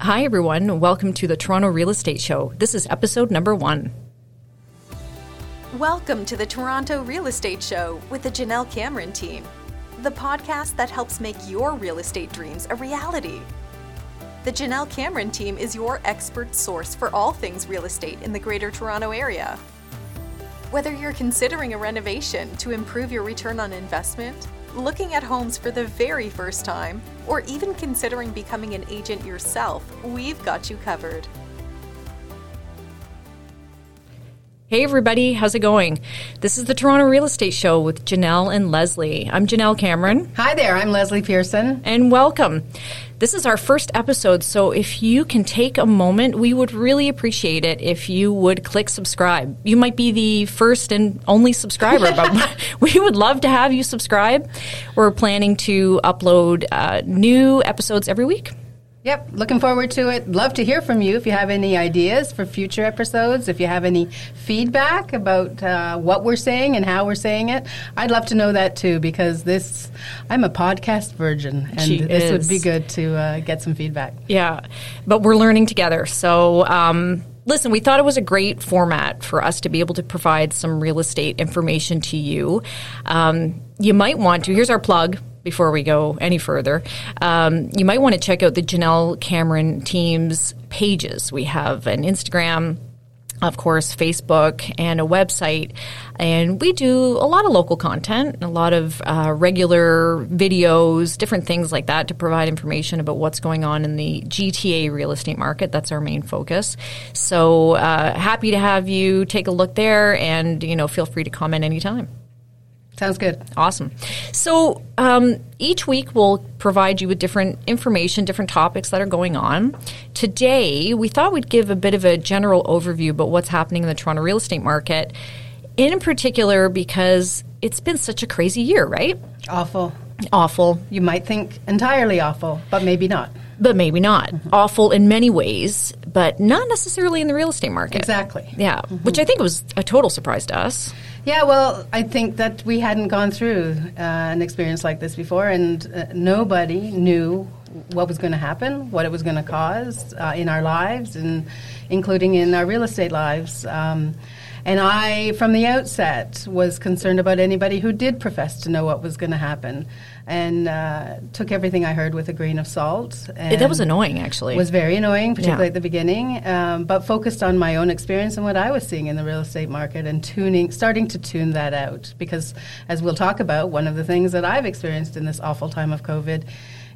Hi, everyone. Welcome to the Toronto Real Estate Show. This is episode number one. Welcome to the Toronto Real Estate Show with the Janelle Cameron team, the podcast that helps make your real estate dreams a reality. The Janelle Cameron team is your expert source for all things real estate in the Greater Toronto Area. Whether you're considering a renovation to improve your return on investment, looking at homes for the very first time, or even considering becoming an agent yourself, we've got you covered. Hey, everybody, how's it going? This is the Toronto Real Estate Show with Janelle and Leslie. I'm Janelle Cameron. Hi there, I'm Leslie Pearson. And welcome. This is our first episode, so if you can take a moment, we would really appreciate it if you would click subscribe. You might be the first and only subscriber, but we would love to have you subscribe. We're planning to upload uh, new episodes every week. Yep, looking forward to it. Love to hear from you if you have any ideas for future episodes, if you have any feedback about uh, what we're saying and how we're saying it. I'd love to know that too because this, I'm a podcast virgin and She this is. would be good to uh, get some feedback. Yeah, but we're learning together. So, um, listen, we thought it was a great format for us to be able to provide some real estate information to you. Um, you might want to, here's our plug before we go any further. Um, you might want to check out the Janelle Cameron team's pages. We have an Instagram, of course, Facebook, and a website. And we do a lot of local content, a lot of uh, regular videos, different things like that to provide information about what's going on in the GTA real estate market. That's our main focus. So uh, happy to have you take a look there, and you know, feel free to comment anytime. Sounds good. Awesome. So um, each week we'll provide you with different information, different topics that are going on. Today we thought we'd give a bit of a general overview about what's happening in the Toronto real estate market, in particular because it's been such a crazy year, right? Awful. Awful, You might think entirely awful, but maybe not. but maybe not. Awful in many ways, but not necessarily in the real estate market. Exactly. Yeah, which I think was a total surprise to us. Yeah, well, I think that we hadn't gone through uh, an experience like this before, and uh, nobody knew what was going to happen, what it was going to cause uh, in our lives, and including in our real estate lives. Um, and I, from the outset, was concerned about anybody who did profess to know what was going to happen, and uh, took everything I heard with a grain of salt. And that was annoying, actually. was very annoying, particularly Yeah. at the beginning, um, but focused on my own experience and what I was seeing in the real estate market and tuning, starting to tune that out. Because, as we'll talk about, one of the things that I've experienced in this awful time of COVID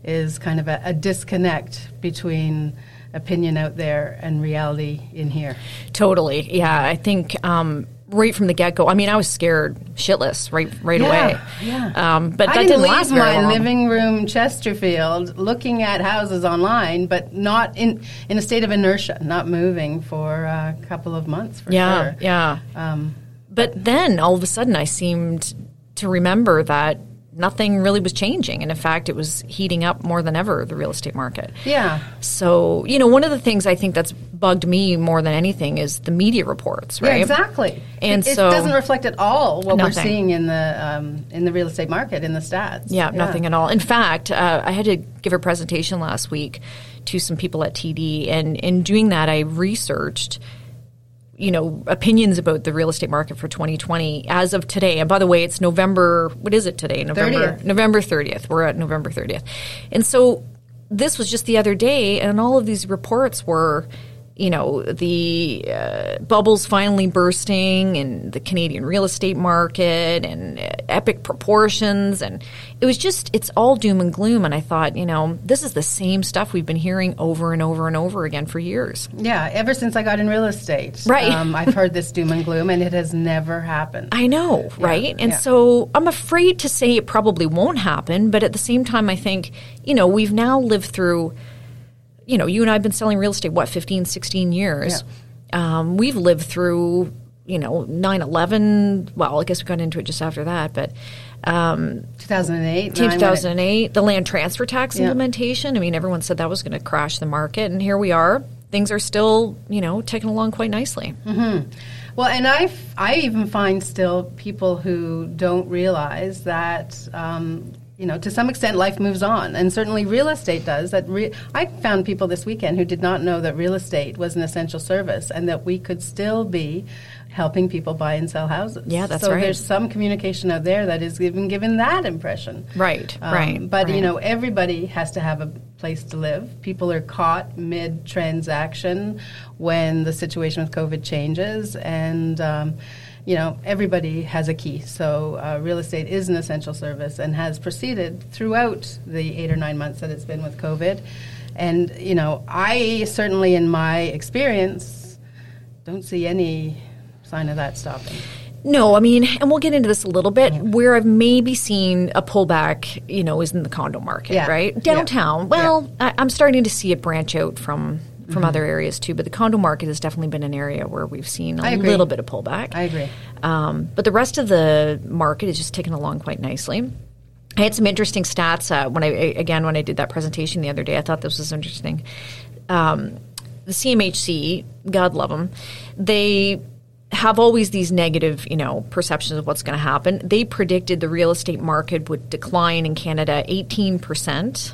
is kind of a, a disconnect between opinion out there and reality in here. Totally. Yeah, I think um, right from the get go. I mean, I was scared shitless right right Yeah, away. yeah. Um, but I that didn't leave my long. living room, Chesterfield, looking at houses online, but not in in a state of inertia, not moving for a couple of months. For yeah, sure. yeah. Um, But then all of a sudden, I seemed to remember that nothing really was changing, and in fact, it was heating up more than ever. The real estate market. yeah. So you know, one of the things I think that's bugged me more than anything is the media reports, right? Yeah, exactly. And it, so- it doesn't reflect at all what we're seeing in the um, in the real estate market in the stats. Yeah, nothing at all. In fact, uh, I had to give a presentation last week to some people at TD, and in doing that, I researched, you know, opinions about the real estate market for 2020 as of today. And by the way, it's November. What is it today? November 30th. November 30th. We're at November 30th, and so this was just the other day, and all of these reports were. You know, the uh, bubbles finally bursting in the Canadian real estate market and uh, epic proportions. And it was just, it's all doom and gloom. And I thought, you know, this is the same stuff we've been hearing over and over and over again for years. Yeah, ever since I got in real estate, Right. Um, I've heard this doom and gloom, and it has never happened. I know, right? And yeah. so I'm afraid to say it probably won't happen, but at the same time, I think, you know, we've now lived through, you know, you and I have been selling real estate, what, 15, 16 years. Um, we've lived through, you know, 9 11. Well, I guess we got into it just after that, but um, 2008, nine, when it- 2008, the land transfer tax Yeah. implementation. I mean, everyone said that was going to crash the market, and here we are. Things are still, you know, ticking along quite nicely. Well, and I, f- I even find still people who don't realize that um, you know, to some extent, life moves on, and certainly real estate does. That re- I found people this weekend who did not know that real estate was an essential service, and that we could still be helping people buy and sell houses. Yeah, that's so right. there's some communication out there that is even given that impression. Right, Um, right. But you know, everybody has to have a place to live. People are caught mid transaction when the situation with COVID changes, and um, you know, everybody has a key. So uh, real estate is an essential service and has proceeded throughout the eight or nine months that it's been with COVID. And you know, I certainly, in my experience, don't see any sign of that stopping. No, I mean, and we'll get into this a little bit. Where I've maybe seen a pullback, you know, is in the condo market, Yeah. right? Yeah. Downtown. Well, I, I'm starting to see it branch out from from Mm-hmm. other areas too, but the condo market has definitely been an area where we've seen a little bit of pullback. I agree. Um, but the rest of the market is just ticking along quite nicely. I had some interesting stats uh, when I again when I did that presentation the other day. I thought this was interesting. Um, the CMHC, God love them, they have always these negative, you know, perceptions of what's going to happen. They predicted the real estate market would decline in Canada 18%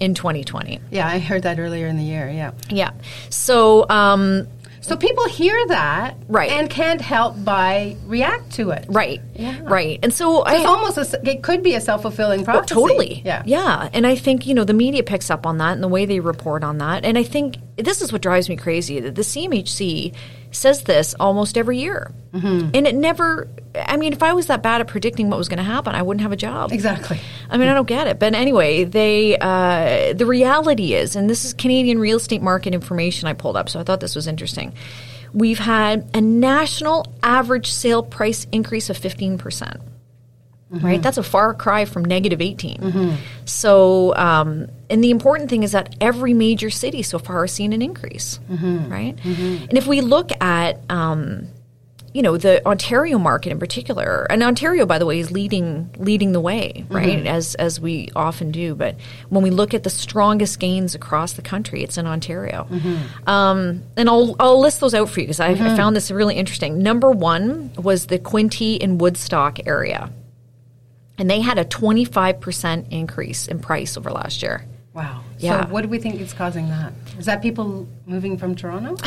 in 2020. Yeah, I heard that earlier in the year. Yeah. Yeah. So, um, So people hear that, Right. and can't help but react to it. right, Yeah. right. And so I It's almost a it could be a self fulfilling Oh, prophecy. totally. Yeah. Yeah. And I think, you know, the media picks up on that and the way they report on that. And I think this is what drives me crazy that the CMHC says this almost every year. Mm-hmm. And it never, I mean, if I was that bad at predicting what was going to happen, I wouldn't have a job. Exactly. I mean, I don't get it. But anyway, they, uh, the reality is, and this is Canadian real estate market information I pulled up, so I thought this was interesting. We've had a national average sale price increase of 15%. Mm-hmm. right? That's a far cry from negative 18. Mm-hmm. So, um, and the important thing is that every major city so far has seen an increase, mm-hmm. right? Mm-hmm. And if we look at, um, you know, the Ontario market in particular, and Ontario, by the way, is leading leading the way, mm-hmm. right? As as we often do. But when we look at the strongest gains across the country, it's in Ontario. Mm-hmm. Um, and I'll I'll list those out for you because I found this really interesting. Number one was the Quinte and Woodstock area and they had a twenty five percent increase in price over last year. Wow. Yeah. So what do we think is causing that? Is that people moving from Toronto?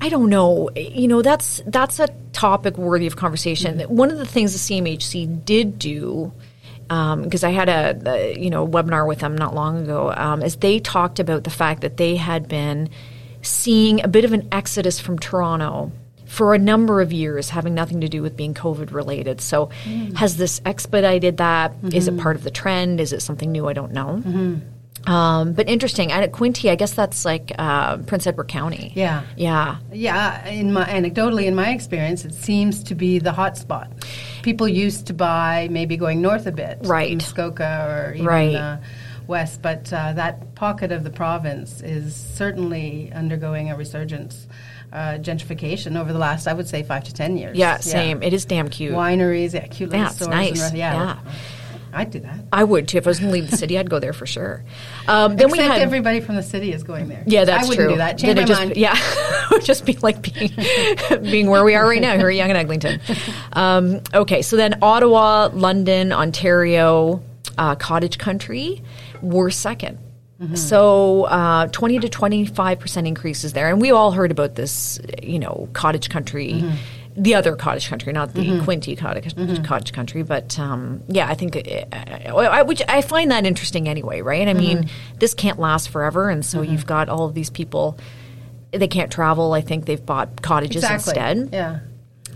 I don't know. You know, that's that's a topic worthy of conversation. Mm-hmm. One of the things the CMHC did do, because I had a, a you know webinar with them not long ago, um, is they talked about the fact that they had been seeing a bit of an exodus from Toronto for a number of years, having nothing to do with being COVID related. So, Mm. has this expedited that? Is Mm-hmm. it part of the trend? Is it something new? I don't know. Um, but interesting. And at Quinte, I guess that's like uh, Prince Edward County. Yeah. Yeah. Yeah, in my anecdotally, in my experience, it seems to be the hot spot. People used to buy maybe going north a bit, Right. Muskoka or even Right. uh, west, but uh, that pocket of the province is certainly undergoing a resurgence, uh, gentrification over the last, I would say, five to ten years. Yeah, same. It is damn cute. Wineries, yeah, cute little Yeah, it's stores. nice. And, yeah, Yeah. I'd do that. I would too. If I was going to leave the city, I'd go there for sure. Um, then Except we had everybody from the city is going there. yeah, that's I wouldn't true. do that. Change my just, mind. Yeah, it would just be like being being where we are right now here at Yonge and Eglinton. Um, okay, so then Ottawa, London, Ontario, uh, Cottage Country were 2nd Mm-hmm. So uh, twenty to twenty five percent increases there, and we all heard about this. You know, Cottage Country. Mm-hmm. The other cottage country, not the Quinte cottage, cottage country, but um, yeah, I think uh, I, which I find that interesting anyway, right? I mean, Mm-hmm. this can't last forever, and so you've got all of these people. They can't travel. I think they've bought cottages exactly. instead. Yeah.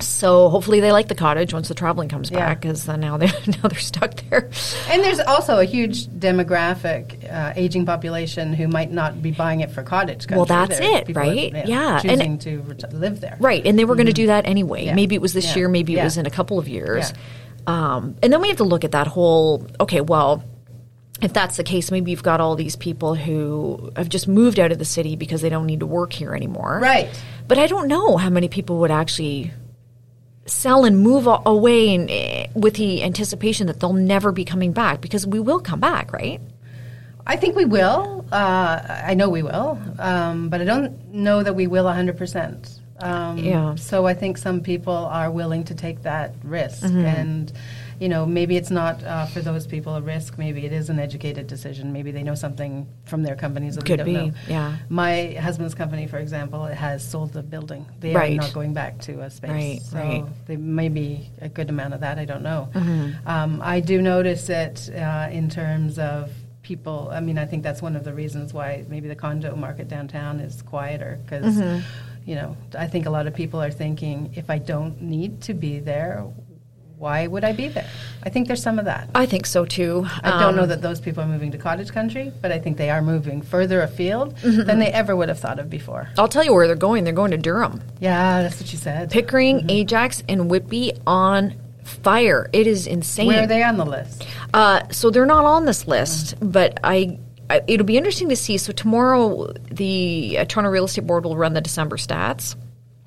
So hopefully they like the cottage once the traveling comes Yeah. back, because now they now they're stuck there. And there's also a huge demographic, uh, aging population who might not be buying it for cottage. Well, that's it, right? that, Yeah, and choosing to ret- live there. Right, and they were going to do that anyway. Mm-hmm. Yeah. Maybe it was this Yeah. year, maybe it was in a couple of years. Um, and then we have to look at that whole. Okay, well, if that's the case, maybe you've got all these people who have just moved out of the city because they don't need to work here anymore. Right. But I don't know how many people would actually sell and move away eh, with the anticipation that they'll never be coming back because we will come back, right? I think we will. Uh, I know we will, um, but I don't know that we will 100%. Um, Yeah. So I think some people are willing to take that risk, Mm-hmm. and you know maybe it's not uh, for those people a risk. Maybe it is an educated decision. Maybe they know something from their companies that Could we don't be, know. yeah. My husband's company, for example, has sold the building. They Right. are not going back to a space. Right, so right. Mm-hmm. there may be a good amount of that. I don't know. Um, I do notice it uh, in terms of people. I mean, I think that's one of the reasons why maybe the condo market downtown is quieter because. Mm-hmm. You know, I think a lot of people are thinking, if I don't need to be there, why would I be there? I think there's some of that. I think so too. I don't know Um, that those people are moving to cottage country, but I think they are moving further afield Mm-hmm. than they ever would have thought of before. I'll tell you where they're going. They're going to Durham. Yeah, that's what you said. Pickering, Mm-hmm. Ajax, and Whitby on fire. It is insane. Where are they on the list? Uh, so they're not on this list, but I, I it'll be interesting to see. So tomorrow, the uh, Toronto Real Estate Board will run the December stats.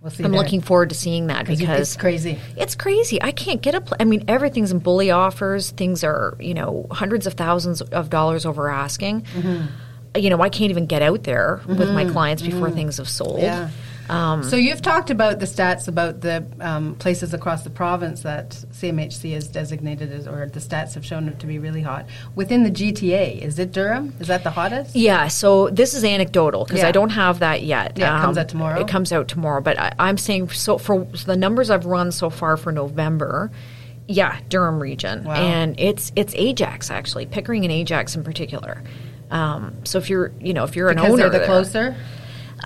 We'll. I'm there. looking forward to seeing that 'Cause because it's crazy. It's crazy. I can't get a. Pl- I mean, everything's in bully offers. Things are, you know, hundreds of thousands of dollars over asking. Mm-hmm. You know, I can't even get out there with my clients before things have sold. Yeah. So you've talked about the stats about the um, places across the province that CMHC has designated as, or the stats have shown it to be really hot. Within the GTA, is it Durham? Is that the hottest? Yeah, so this is anecdotal because Yeah. I don't have that yet. Um, Yeah, it comes out tomorrow? It comes out tomorrow, but I, I'm saying so for the numbers I've run so far for November. Yeah, Durham region, Wow. and it's it's Ajax actually, Pickering and Ajax in particular. Um, so if you're you know if you're an owner, they're the there- closer.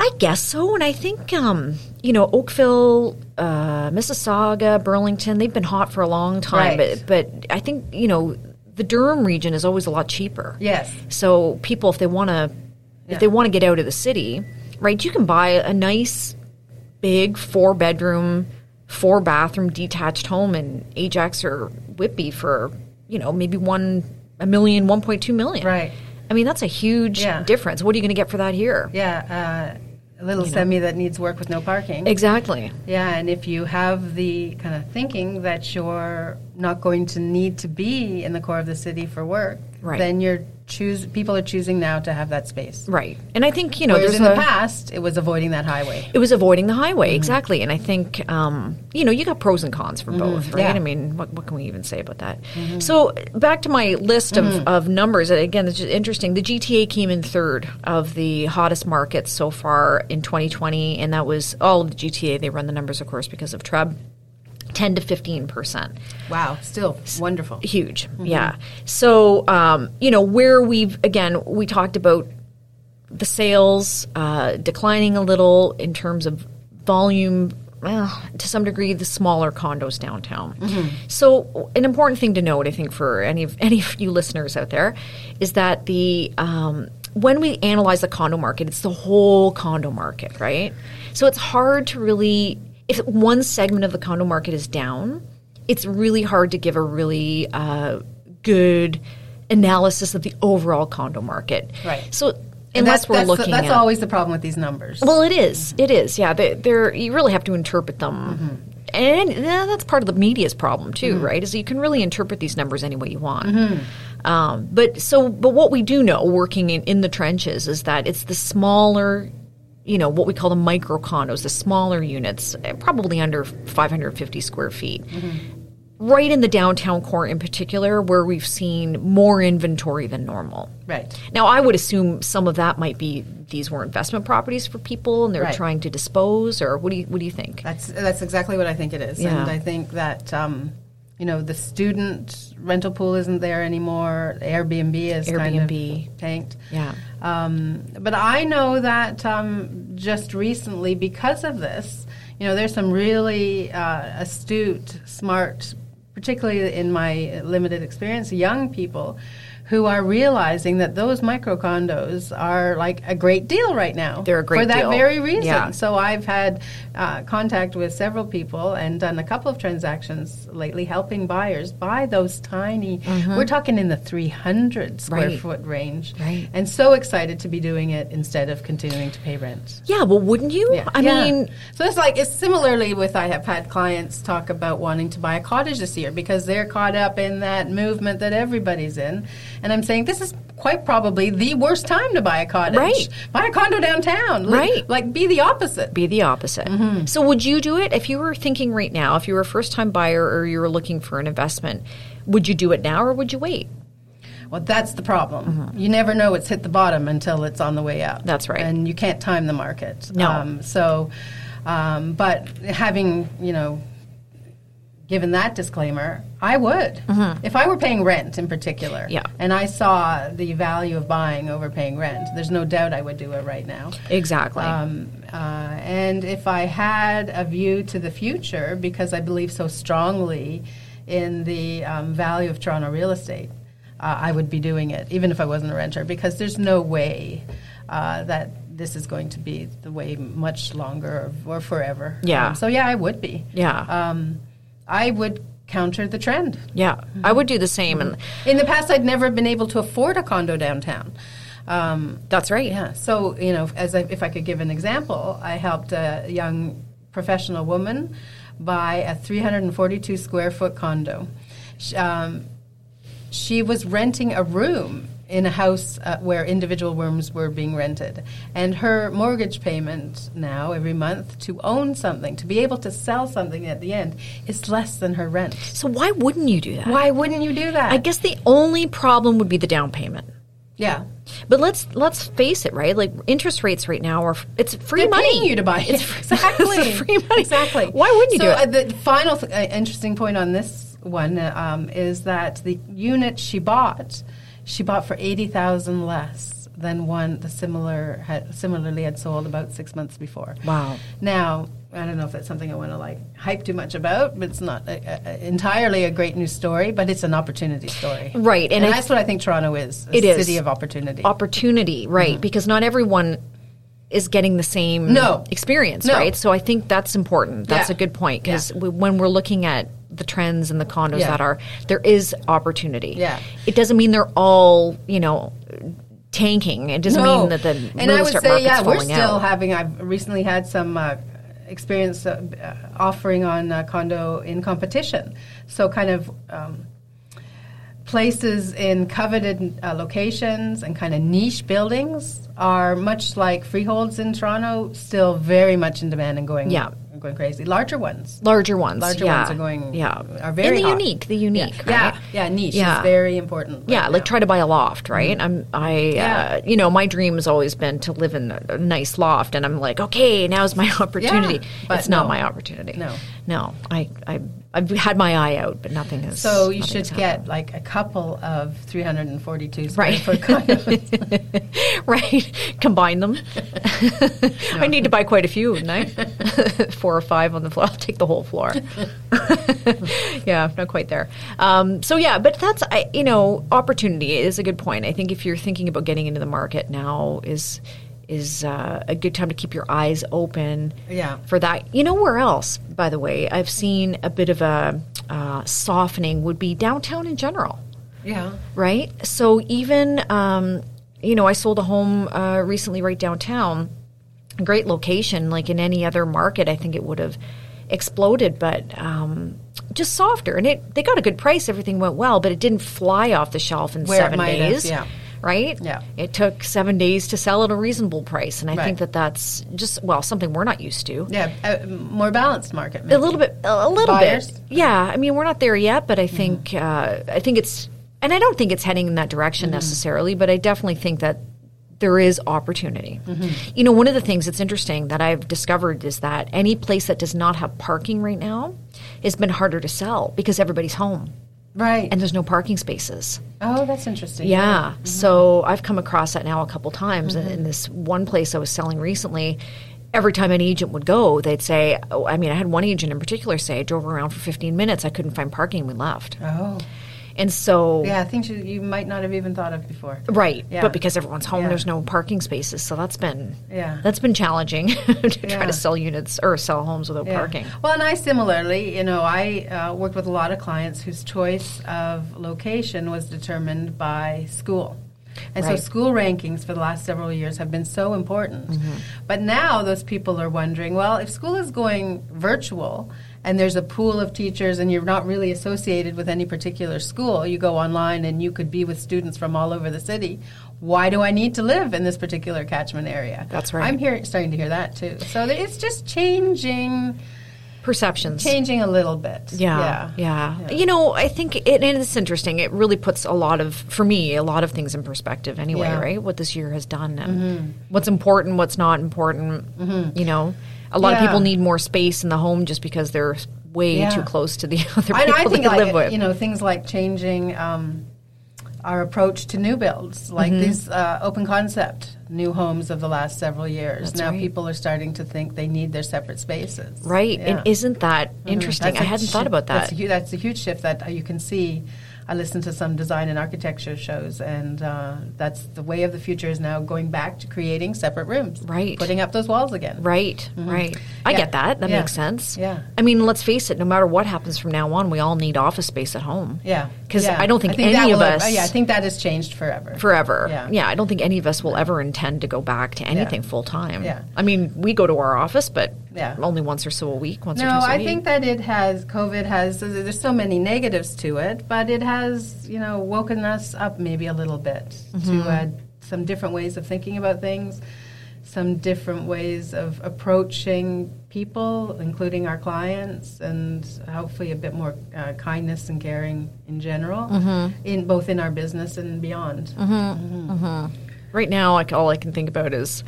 I guess so, and I think um, you know Oakville, uh, Mississauga, Burlington, they've been hot for a long time, Right. but but I think you know the Durham region is always a lot cheaper. Yes. So people, if they want to, Yeah. if they want to get out of the city, right, you can buy a nice, big four bedroom, four bathroom detached home in Ajax or Whitby for you know maybe one a million, one point two million. Right. I mean that's a huge Yeah. difference. What are you going to get for that here? Yeah, uh, a little semi that needs work with no parking. Exactly. Yeah, and if you have the kind of thinking that you're not going to need to be in the core of the city for work, Right. then you're choose. People are choosing now to have that space. Right. And I think you know Whereas in the past, it was avoiding that highway. It was avoiding the highway, Mm-hmm. exactly. And I think, um, you know, you got pros and cons for both, right? Yeah. Mm-hmm. I mean, what, what can we even say about that? So, back to my list of, of numbers. Again, it's just interesting. The GTA came in third of the hottest markets so far in 2020, and that was all of the GTA. They run the numbers, of course, because of TREB. 10 to 15 percent. Wow, still wonderful. huge Mm-hmm. yeah. So um, you know where we've again we talked about the sales uh, declining a little in terms of volume well, to some degree the smaller condos downtown. So an important thing to note i think for any of any of you listeners out there is that the um, when we analyze the condo market it's the whole condo market right? So it's hard to really if one segment of the condo market is down it's really hard to give a really uh, good analysis of the overall condo market. Right. So And unless that's, we're that's, looking that's at always the problem with these numbers. well, it is. It is. Yeah, they, they're you really have to interpret them. Mm-hmm. And yeah, that's part of the media's problem too, right? Is you can really interpret these numbers any way you want. Mm-hmm. Um, but so, but what we do know, working in, in the trenches, is that it's the smaller, you know, what we call the micro condos, the smaller units, probably under 550 square feet. Mm-hmm. Right in the downtown core, in particular, where we've seen more inventory than normal. right. Now, I would assume some of that might be these were investment properties for people, and they're Right. trying to dispose, or what do you what do you think? That's that's exactly what I think it is, Yeah. and I think that um, you know the student rental pool isn't there anymore. Airbnb is kind Airbnb. of tanked. Yeah. Um, but I know that um, just recently, because of this, you know, there's some really uh, astute, smart, particularly in my limited experience, young people who are realizing that those micro condos are like a great deal right now. They're a great for that deal. very reason. Yeah. So I've had uh, contact with several people and done a couple of transactions lately, helping buyers buy those tiny. We're talking in the 300 square Mm-hmm. Right. foot range, Right. and so excited to be doing it instead of continuing to pay rent. Yeah, well, wouldn't you? Yeah. I Yeah. mean, so it's like it's similarly with I have had clients talk about wanting to buy a cottage this year because they're caught up in that movement that everybody's in, And I'm saying this is quite probably the worst time to buy a cottage. Right. Buy a condo downtown. Like- Right. Like, be the opposite. be the opposite. So would you do it if you were thinking right now, if you were a first time buyer or you were looking for an investment, would you do it now or would you wait? Well, that's the problem. You never know it's hit the bottom until it's on the way up. Mm-hmm. That's right. And you can't time the market. No. so, um, but having, you know, given that disclaimer, I would. If I were paying rent in particular, Mm-hmm. Yeah. and I saw the value of buying over paying rent, there's no doubt I would do it right now. Exactly. Um, uh, and if I had a view to the future, because I believe so strongly in the um, value of Toronto real estate, uh, I would be doing it, even if I wasn't a renter, because there's no way uh, that this is going to be the way much longer or, or forever. Yeah. Um, so yeah, I would be. yeah. I would counter the trend. yeah. I would do the same. And In the past, I'd never been able to afford a condo downtown. Um, that's right. yeah. So you know, as I, if I could give an example, I helped a young professional woman buy a 342 square foot condo. Um, she was renting a room in a house uh, where individual rooms were being rented, and her mortgage payment now every month to own something, to be able to sell something at the end, is less than her rent. So why wouldn't you do that? Why wouldn't you do that? I guess the only problem would be the down payment. yeah. But let's let's face it, right? Like interest rates right now are it's free They're money. you to buy it. It's exactly it's free money. Exactly. Why wouldn't you so, do uh, it? the final th- uh, interesting point on this one uh, um, is that the unit she bought, she bought for eighty thousand less than one the similar had, similarly had sold about six months before. Wow. Now. I don't know if that's something I want to like hype too much about, but it's not a, a, entirely a great news story. But it's an opportunity story, Right, and And, that's what I think Toronto is—a It is. city of opportunity. opportunity, right? Because not everyone is getting the same Mm-hmm. No. experience, No. right? So I think that's important. That's Yeah. a good point because Yeah. when we're looking at the trends and the condos Yeah. that are there is opportunity. Yeah. it doesn't mean they're all you know tanking. It doesn't mean that the and real I would say, yeah, we're still out. having. I've recently had some uh, experience uh, uh, offering on uh, condo in competition. So kind of. Um, Places in coveted uh, locations and kind of niche buildings are much like freeholds in Toronto, still very much in demand and going Yeah. Going crazy. Larger ones, Larger ones, larger yeah. ones are going yeah, are very and the hot. unique, the unique, yeah, right? yeah, yeah, niche Yeah. is very important. Yeah, right like try to buy a loft, right? I'm, I, Yeah. uh, you know, my dream has always been to live in a, a nice loft, and I'm like, okay, now's my opportunity. but it's not my opportunity. No. no, I, I, I've had my eye out, but nothing has. So you should get like a couple of 342 square Right. foot condos. right. Combine them. I need to buy quite a few, wouldn't I? Four or five on the floor. I'll take the whole floor. yeah, not quite there. Um, so yeah, but that's I, you know, opportunity is a good point. I think if you're thinking about getting into the market now is is uh, a good time to keep your eyes open Yeah. for that. You know where else, by the way, I've seen a bit of a uh, softening would be downtown in general yeah. right? So even, um, you know, I sold a home uh, recently right downtown, great location. Like in any other market, I think it would have exploded, but um, just softer. And it they got a good price. Everything went well, but it didn't fly off the shelf in Where seven might have, days. yeah. Right? Yeah. It took seven days to sell at a reasonable price. And I Right. think that that's just, well, something we're not used to. Yeah, a more balanced market. A little bit, a little Buyers? bit. Yeah, I mean, we're not there yet, but I Mm-hmm. think uh, I think it's, and I don't think it's heading in that direction Mm-hmm. necessarily, but I definitely think that there is opportunity. Mm-hmm. You know, one of the things that's interesting that I've discovered is that any place that does not have parking right now has been harder to sell because everybody's home Right. and there's no parking spaces. oh, that's interesting. Yeah. Mm-hmm. So I've come across that now a couple times. And in this one place I was selling recently, every time an agent would go, they'd say, oh, I mean, I had one agent in particular say, I drove around for 15 minutes. I couldn't find parking. And we left. Oh, And so, yeah. Things you, you might not have even thought of before. right. Yeah. But because everyone's home, Yeah. there's no parking spaces. So that's been, Yeah. that's been challenging to try to sell units or sell homes without Yeah. parking. Well, and I similarly, you know, I uh, worked with a lot of clients whose choice of location was determined by school. And Right. so school rankings for the last several years have been so important. Mm-hmm. But now those people are wondering, well, if school is going virtual and there's a pool of teachers and you're not really associated with any particular school, you go online and you could be with students from all over the city. Why do I need to live in this particular catchment area? That's right. I'm here starting to hear that too. So it's just changing Perceptions. changing a little bit. Yeah, yeah, yeah You know, I think it, and it's interesting. It really puts a lot of, for me, a lot of things in perspective anyway, Yeah. right? What this year has done and mm-hmm. what's important, what's not important. Mm-hmm. You know, a lot of people need more space in the home just because they're way Yeah. too close to the other I, people I think they like live with. you know things like changing um, our approach to new builds, like Mm-hmm. these uh, open concept new homes of the last several years. That's now right. people are starting to think they need their separate spaces. right. Yeah. And isn't that Mhm. interesting? That's I hadn't shi- thought about that. That's a, hu- that's a huge shift that uh, you can see. I listen to some design and architecture shows, and uh, that's the way of the future is now going back to creating separate rooms, Right. Putting up those walls again, Right, right. I Yeah. get that. That Yeah. makes sense. Yeah. I mean, let's face it, no matter what happens from now on, we all need office space at home. Yeah, 'Cause Yeah. I don't think that any of us- Yeah, I think that has changed forever. Forever. Yeah. I don't think any of us will ever intend to go back to anything full time. Yeah. I mean, we go to our office, but Yeah. only once or so a week, once or No, twice a I week. think that it has COVID has there's so many negatives to it, but it has you know woken us up maybe a little bit Mm-hmm. to uh, some different ways of thinking about things, some different ways of approaching people, including our clients, and hopefully a bit more uh, kindness and caring in general, Mm-hmm. in both in our business and beyond. right now, like, all I can think about is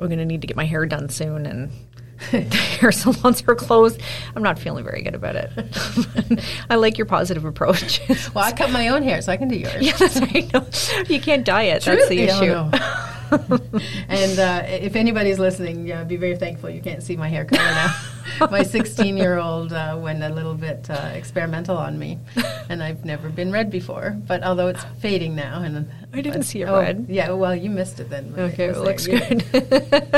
I'm going to need to get my hair done soon and. the hair salons are closed. I'm not feeling very good about it. I like your positive approach. Well, I cut my own hair, so I can do yours. yeah, that's right. No, you can't dye it. That's the issue. and uh, if anybody's listening, yeah, be very thankful you can't see my hair color now. my 16 year old uh, went a little bit uh, experimental on me, and I've never been red before. But although it's fading now, and I didn't see it oh, red. Yeah, well, you missed it then. Okay, was it looks You- good.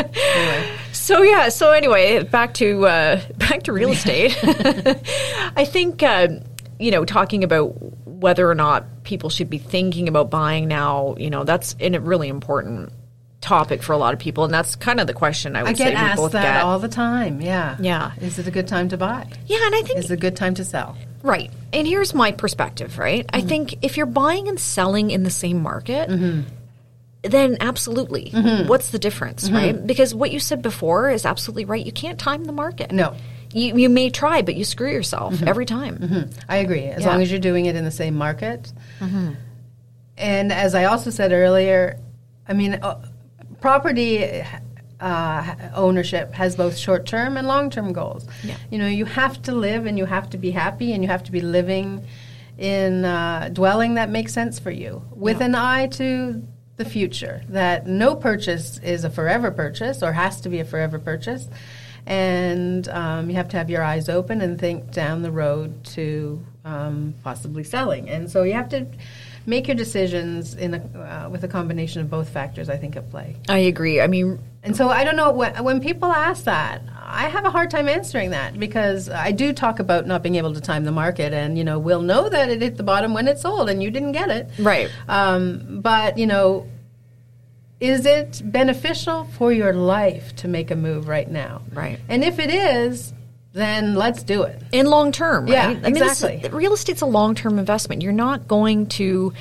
anyway. So yeah, so anyway, back to uh, back to real estate. I think uh, you know talking about whether or not people should be thinking about buying now. You know that's in a really important topic for a lot of people, and that's kind of the question I would I say get we asked both that get. all the time. Yeah. Yeah. Is it a good time to buy? yeah, and I think Is it a good time to sell? Right. And here's my perspective, right? Mm-hmm. I think if you're buying and selling in the same market, Mm-hmm. then absolutely. What's the difference, right? Because what you said before is absolutely right. You can't time the market. No. You, you may try, but you screw yourself every time. I agree. As Yeah. long as you're doing it in the same market. And as I also said earlier, I mean, uh, property uh, ownership has both short term and long term goals. Yeah. You know, you have to live and you have to be happy and you have to be living in uh, dwelling that makes sense for you with Yeah. an eye to the future. That no purchase is a forever purchase or has to be a forever purchase. And um, you have to have your eyes open and think down the road to um, possibly selling. And so you have to make your decisions in a, uh, with a combination of both factors, I think, at play. I agree. I mean, And so I don't know when, when people ask that, I have a hard time answering that because I do talk about not being able to time the market, and you know we'll know that it hit the bottom when it's sold, and you didn't get it. Right. Um, but you know, is it beneficial for your life to make a move right now? Right. And if it is, then let's do it. in long term, right? Yeah, I mean, this- exactly. real estate's a long term investment. You're not going to,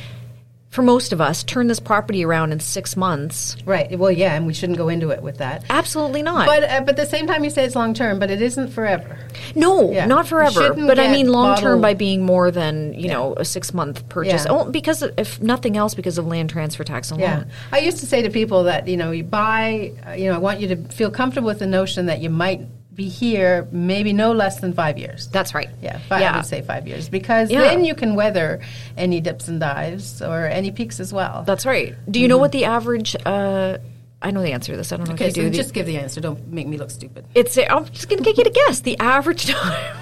for most of us, turn this property around in six months. Right. Well, yeah, and we shouldn't go into it with that. Absolutely not. But, uh, but at the same time, you say it's long term, but it isn't forever. No, Yeah. not forever. But I mean long term by being more than you know a six month purchase. Yeah. Oh, because of, if nothing else, because of land transfer tax alone. Yeah, I used to say to people that you know you buy, uh, you know, I want you to feel comfortable with the notion that you might be here maybe no less than five years. That's right. yeah, five, I would say five years because Yeah. then you can weather any dips and dives or any peaks as well. That's right. Do you know what the average? Uh, I know the answer to this. I don't know okay, if you so do. The- just give the answer. Don't make me look stupid. It's. I'm just going to get you to guess the average time.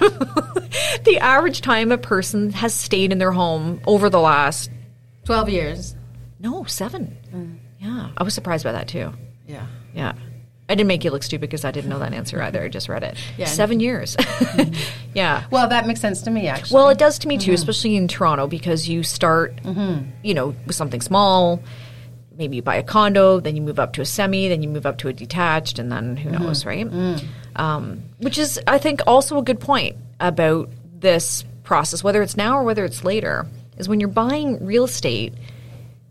the average time a person has stayed in their home over the last Twelve years. no seven. Yeah, I was surprised by that too. Yeah. Yeah. I didn't make you look stupid because I didn't know that answer either. I just read it. Yeah. Seven years. yeah. Well, that makes sense to me actually. Well, it does to me Mm-hmm. too, especially in Toronto because you start, you know, with something small. maybe you buy a condo, then you move up to a semi, then you move up to a detached, and then who Mm-hmm. knows, right? Mm. Um, which is, I think, also a good point about this process, whether it's now or whether it's later, is when you're buying real estate,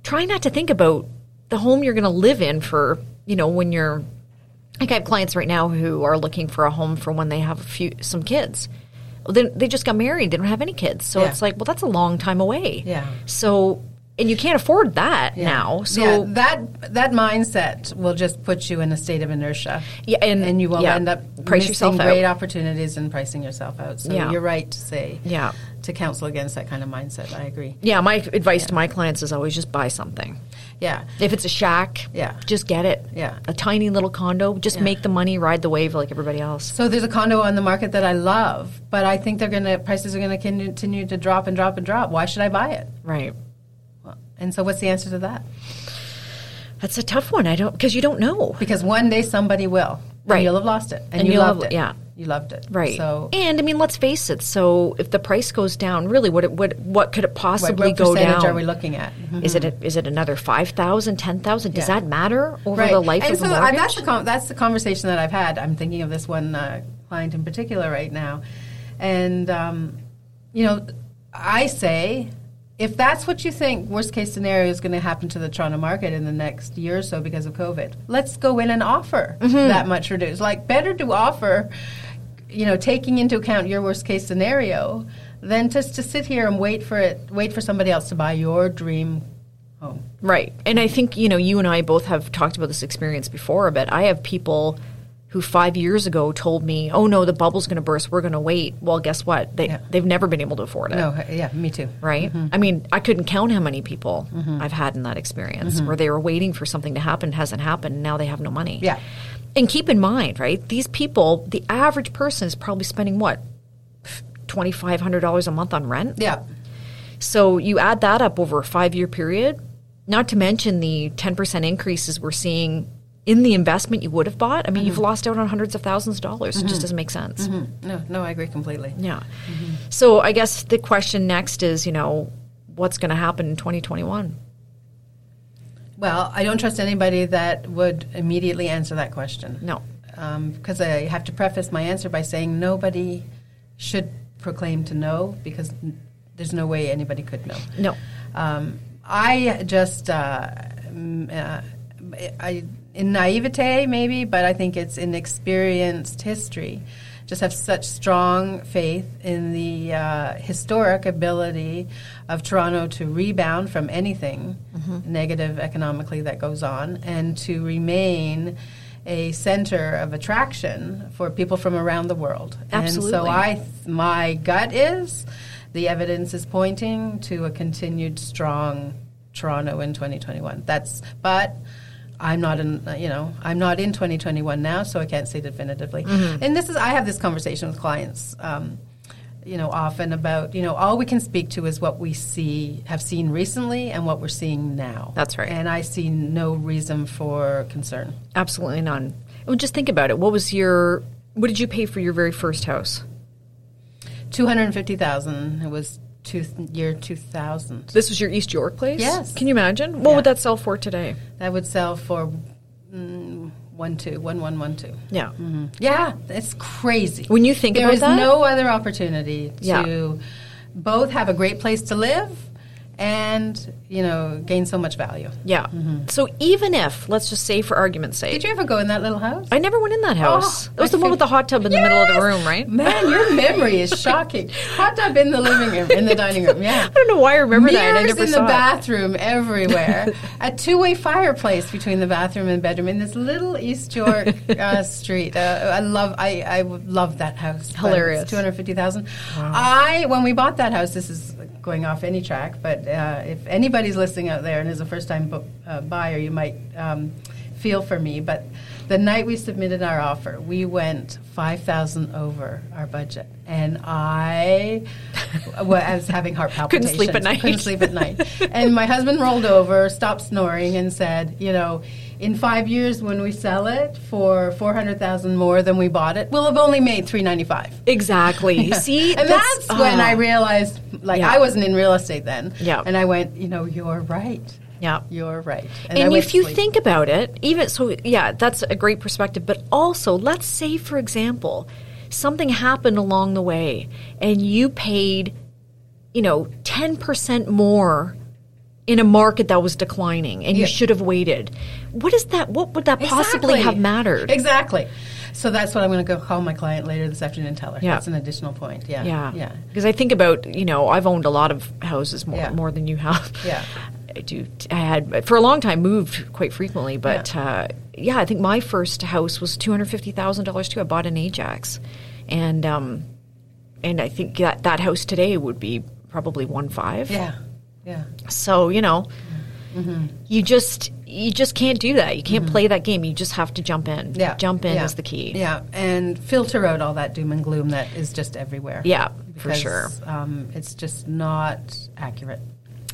try not to think about the home you're going to live in for, you know, when you're like I have clients right now who are looking for a home for when they have a few some kids. Well, then they just got married; they don't have any kids, so Yeah. it's like, well, that's a long time away. Yeah. So, and you can't afford that Yeah. now. So yeah, that that mindset will just put you in a state of inertia. Yeah, and- and you will yeah, end up price missing yourself out. great opportunities and pricing yourself out. So Yeah. you're right to say Yeah. to counsel against that kind of mindset. I agree. yeah, my advice to my clients is always just buy something. Yeah. If it's a shack, Yeah. just get it. Yeah. a tiny little condo, just make the money, ride the wave like everybody else. So there's a condo on the market that I love, but I think they're going to prices are going to continue to drop and drop and drop. Why should I buy it? Right. And so what's the answer to that? That's a tough one. I don't because you don't know. Because one day somebody will. Right. And you'll have lost it. And, And you you'll loved it. yeah. You loved it. Right. So and I mean, let's face it. So if the price goes down, really, what it, what what could it possibly what go percentage down? are we looking at? Mhm. Is it a, is it another 5,000, 10,000? Does Yeah. that matter over right. the life and of so a uh, mortgage? that's the that's the conversation that I've had. I'm thinking of this one uh, client in particular right now, and um, you know, I say if that's what you think, worst case scenario is going to happen to the Toronto market in the next year or so because of COVID. Let's go in and offer Mm-hmm. that much reduced. Like better to offer, you know, taking into account your worst case scenario. Than just to sit here and wait for it, wait for somebody else to buy your dream home. Right. And I think, you know, you and I both have talked about this experience before but. I have people who five years ago told me, oh no, the bubble's going to burst. We're going to wait. Well, guess what? They, Yeah. They've never been able to afford it. No, yeah, me too. Right? Mm-hmm. I mean, I couldn't count how many people mm-hmm. I've had in that experience mm-hmm. where they were waiting for something to happen, hasn't happened, and now they have no money. Yeah. And keep in mind, right, these people, the average person is probably spending what? $2,500 a month on rent? Yeah. So you add that up over a five year period, not to mention the 10% increases we're seeing in the investment you would have bought. I mean, you've lost out on hundreds of thousands of dollars. It just doesn't make sense. No, no, I agree completely. Yeah. So I guess the question next is, you know, what's going to happen in 2021? Well, I don't trust anybody that would immediately answer that question. No. Because I have to preface my answer by saying nobody should proclaim to know because there's no way anybody could know. No. Um, I just, uh, uh, I, in naivete maybe, but I think it's in experienced history. Just have such strong faith in the uh, historic ability of Toronto to rebound from anything negative economically that goes on and to remain a center of attraction for people from around the world. Absolutely. And so I, my gut is the evidence is pointing to a continued strong Toronto in 2021. That's but I'm not in uh, you know I'm not in 2021 now, so I can't say definitively. And this is I have this conversation with clients. Um, you know, often about you know all we can speak to is what we see, have seen recently, and what we're seeing now. That's right. And I see no reason for concern. Absolutely none. Well, just think about it. What was your, what did you pay for your very first house? Two hundred fifty thousand. It was two, year two thousand. This was your East York place? Yes. Can you imagine? What Yeah. would that sell for today? That would sell for mm, one two one one one two. Yeah. Yeah, it's crazy. When you think There about is that- no other opportunity to Yeah. both have a great place to live and you know gain so much value. Yeah. So even if, let's just say for argument's sake, Did you ever go in that little house? I never went in that house. Oh, it was I the one with the hot tub in the middle of the room, right? Man, your memory is shocking. Hot tub in the living room, in the dining room. Yeah. I don't know why I remember that. I Mirrors never in the it. bathroom everywhere. a two-way fireplace between the bathroom and bedroom in this little East York uh, street. Uh, I love. I I love that house. Hilarious. Two hundred fifty thousand. I when we bought that house. This is going off any track, but uh, if anybody's listening out there and is a first-time bu- uh, buyer, you might um, feel for me. But the night we submitted our offer, we went five thousand over our budget, and I was having heart palpitations. Couldn't sleep at night. Couldn't sleep at night. and my husband rolled over, stopped snoring, and said, "You know, in five years, when we sell it for four hundred thousand more than we bought it, we'll have only made three ninety five. Exactly. See, and that's, when ah. I realized, like, Yeah. I wasn't in real estate then. Yeah. And I went, you know, you're right. Yeah. You're right. And, went if you think about it, even so, yeah, that's a great perspective. But also, let's say, for example, something happened along the way and you paid, you know, 10% more in a market that was declining and Yeah. you should have waited. What is that? What would that possibly have mattered? Exactly. So that's what I'm going to go call my client later this afternoon and tell her. Yeah. That's an additional point. Yeah. Yeah. Yeah. Because I think about, you know, I've owned a lot of houses more, Yeah. more than you have. Yeah. I do. I had, for a long time, moved quite frequently, but yeah, uh, yeah I think my first house was $250,000 too. I bought an Ajax. And, um, and I think that, that house today would be probably one five. Yeah. Yeah. So, you know, you just, you just can't do that. You can't play that game. You just have to jump in. Yeah. Jump in yeah. is the key. Yeah. And filter out all that doom and gloom that is just everywhere. Yeah, for sure. Um, it's just not accurate.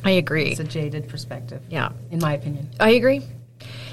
I agree. It's a jaded perspective. Yeah. In my opinion. I agree.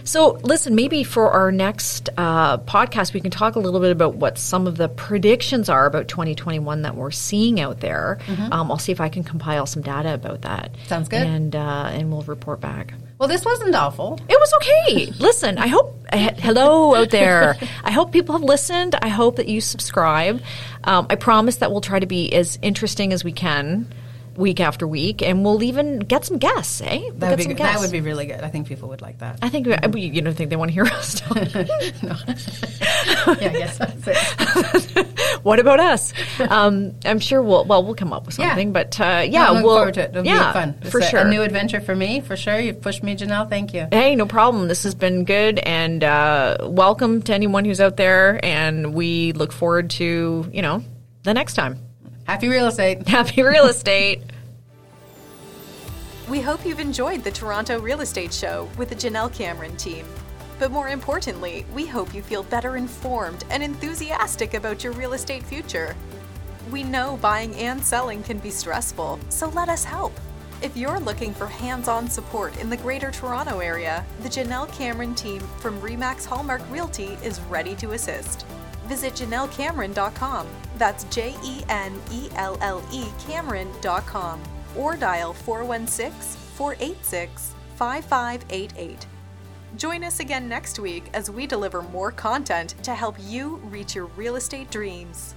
So, listen, maybe for our next uh, podcast, we can talk a little bit about what some of the predictions are about 2021 that we're seeing out there. Um, I'll see if I can compile some data about that. Mm-hmm. Sounds good. And uh, and we'll report back. Well, this wasn't awful. It was okay. Listen, I hope. Hello out there. I hope people have listened. I hope that you subscribe. Um, I promise that we'll try to be as interesting as we can week after week, and we'll even get some guests. Eh? We'll That would, be, guests. that would be really good. I think people would like that. I think we, you don't think they want to hear us talk. yeah, I guess that's it. what about us? Um, I'm sure we'll well we'll come up with Yeah. something, but uh, yeah, we'll forward to it. It'll yeah, be fun. It's for a, sure. A new adventure for me, for sure. You've pushed me, Jenelle. Thank you. Hey, no problem. This has been good, and uh, welcome to anyone who's out there. And we look forward to you know the next time. Happy real estate. Happy real estate. We hope you've enjoyed the Toronto Real Estate Show with the Jenelle Cameron team. But more importantly, we hope you feel better informed and enthusiastic about your real estate future. We know buying and selling can be stressful, so let us help. If you're looking for hands on support in the Greater Toronto Area, the Jenelle Cameron team from REMAX Hallmark Realty is ready to assist. Visit JenelleCameron.com. That's J E N E L L E Cameron.com. Or dial 416 486 5588. Join us again next week as we deliver more content to help you reach your real estate dreams.